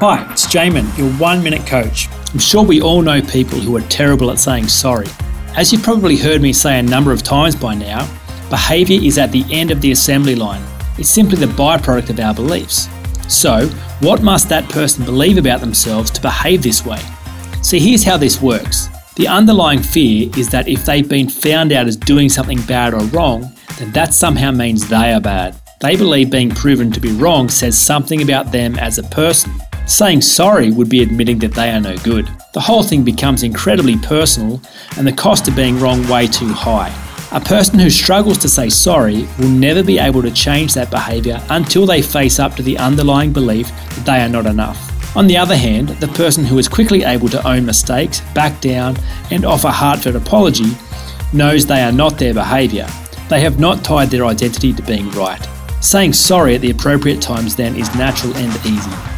Hi, it's Jaemin, your one minute coach. I'm sure we all know people who are terrible at saying sorry. As you've probably heard me say a number of times by now, behaviour is at the end of the assembly line. It's simply the byproduct of our beliefs. So, what must that person believe about themselves to behave this way? See, here's how this works. The underlying fear is that if they've been found out as doing something bad or wrong, then that somehow means they are bad. They believe being proven to be wrong says something about them as a person. Saying sorry would be admitting that they are no good. The whole thing becomes incredibly personal and the cost of being wrong way too high. A person who struggles to say sorry will never be able to change that behaviour until they face up to the underlying belief that they are not enough. On the other hand, the person who is quickly able to own mistakes, back down, and offer heartfelt apology knows they are not their behaviour. They have not tied their identity to being right. Saying sorry at the appropriate times then is natural and easy.